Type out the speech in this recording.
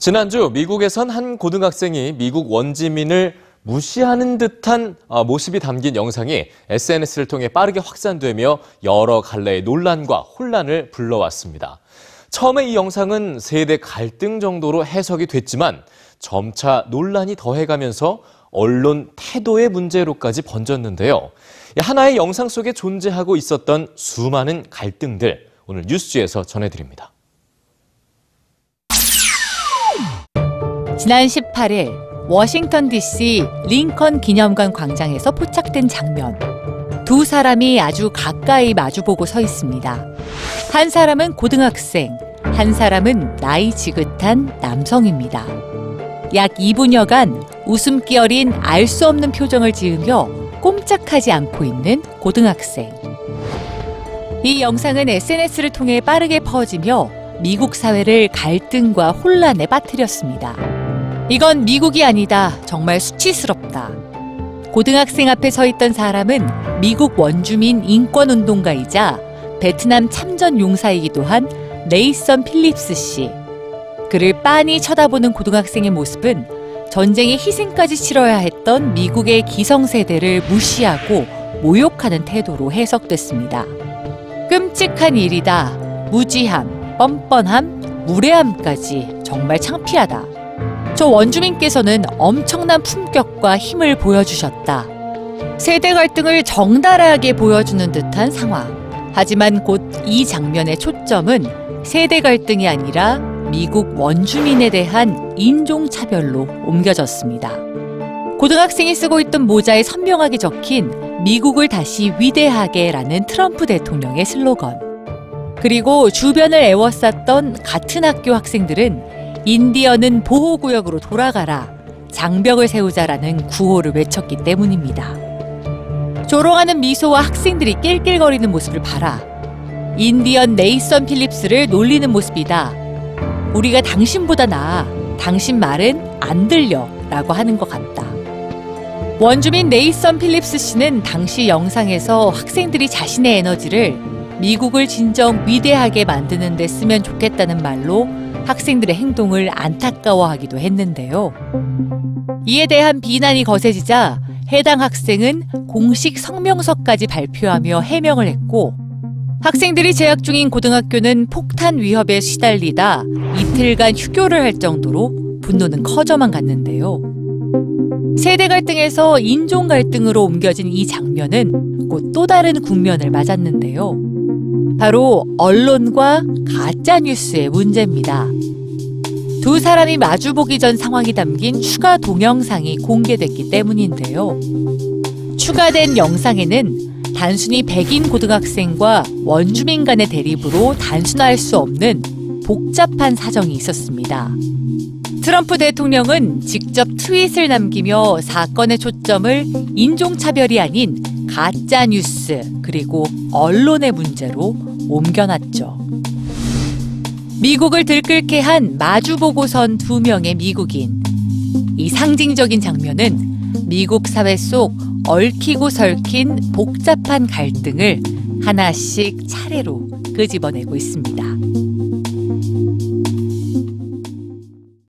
지난주 미국에선 한 고등학생이 미국 원지민을 무시하는 듯한 아, 모습이 담긴 영상이 SNS를 통해 빠르게 확산되며 여러 갈래의 논란과 혼란을 불러왔습니다. 처음에 이 영상은 세대 갈등 정도로 해석이 됐지만 점차 논란이 더해가면서 언론 태도의 문제로까지 번졌는데요. 하나의 영상 속에 존재하고 있었던 수많은 갈등들 오늘 뉴스지에서 전해드립니다. 지난 18일 워싱턴 DC 링컨 기념관 광장에서 포착된 장면. 두 사람이 아주 가까이 마주보고 서 있습니다. 한 사람은 고등학생, 한 사람은 나이 지긋한 남성입니다. 약 2분여간 웃음기 어린 알 수 없는 표정을 지으며 꼼짝하지 않고 있는 고등학생. 이 영상은 SNS를 통해 빠르게 퍼지며 미국 사회를 갈등과 혼란에 빠뜨렸습니다. 이건 미국이 아니다. 정말 수치스럽다. 고등학생 앞에 서 있던 사람은 미국 원주민 인권운동가이자 베트남 참전 용사이기도 한 레이선 필립스 씨. 그를 빤히 쳐다보는 고등학생의 모습은 전쟁의 희생까지 치러야 했던 미국의 기성세대를 무시하고 모욕하는 태도로 해석됐습니다. 끔찍한 일이다. 무지함, 뻔뻔함, 무례함까지 정말 창피하다. 저 원주민께서는 엄청난 품격과 힘을 보여주셨다. 세대 갈등을 정달하게 보여주는 듯한 상황. 하지만 곧 이 장면의 초점은 세대 갈등이 아니라 미국 원주민에 대한 인종차별로 옮겨졌습니다. 고등학생이 쓰고 있던 모자에 선명하게 적힌 미국을 다시 위대하게 라는 트럼프 대통령의 슬로건. 그리고 주변을 애워쌌던 같은 학교 학생들은 인디언은 보호구역으로 돌아가라, 장벽을 세우자라는 구호를 외쳤기 때문입니다. 조롱하는 미소와 학생들이 낄낄거리는 모습을 봐라. 인디언 네이선 필립스를 놀리는 모습이다. 우리가 당신보다 나아. 당신 말은 안 들려. 라고 하는 것 같다. 원주민 네이선 필립스 씨는 당시 영상에서 학생들이 자신의 에너지를 미국을 진정 위대하게 만드는 데 쓰면 좋겠다는 말로 학생들의 행동을 안타까워하기도 했는데요. 이에 대한 비난이 거세지자 해당 학생은 공식 성명서까지 발표하며 해명을 했고 학생들이 재학 중인 고등학교는 폭탄 위협에 시달리다 이틀간 휴교를 할 정도로 분노는 커져만 갔는데요. 세대 갈등에서 인종 갈등으로 옮겨진 이 장면은 곧 또 다른 국면을 맞았는데요. 바로 언론과 가짜 뉴스의 문제입니다. 두 사람이 마주보기 전 상황이 담긴 추가 동영상이 공개됐기 때문인데요. 추가된 영상에는 단순히 백인 고등학생과 원주민 간의 대립으로 단순화할 수 없는 복잡한 사정이 있었습니다. 트럼프 대통령은 직접 트윗을 남기며 사건의 초점을 인종차별이 아닌 가짜 뉴스 그리고 언론의 문제로 옮겨놨죠. 미국을 들끓게 한 마주 보고선 두 명의 미국인. 이 상징적인 장면은 미국 사회 속 얽히고 설킨 복잡한 갈등을 하나씩 차례로 끄집어내고 있습니다.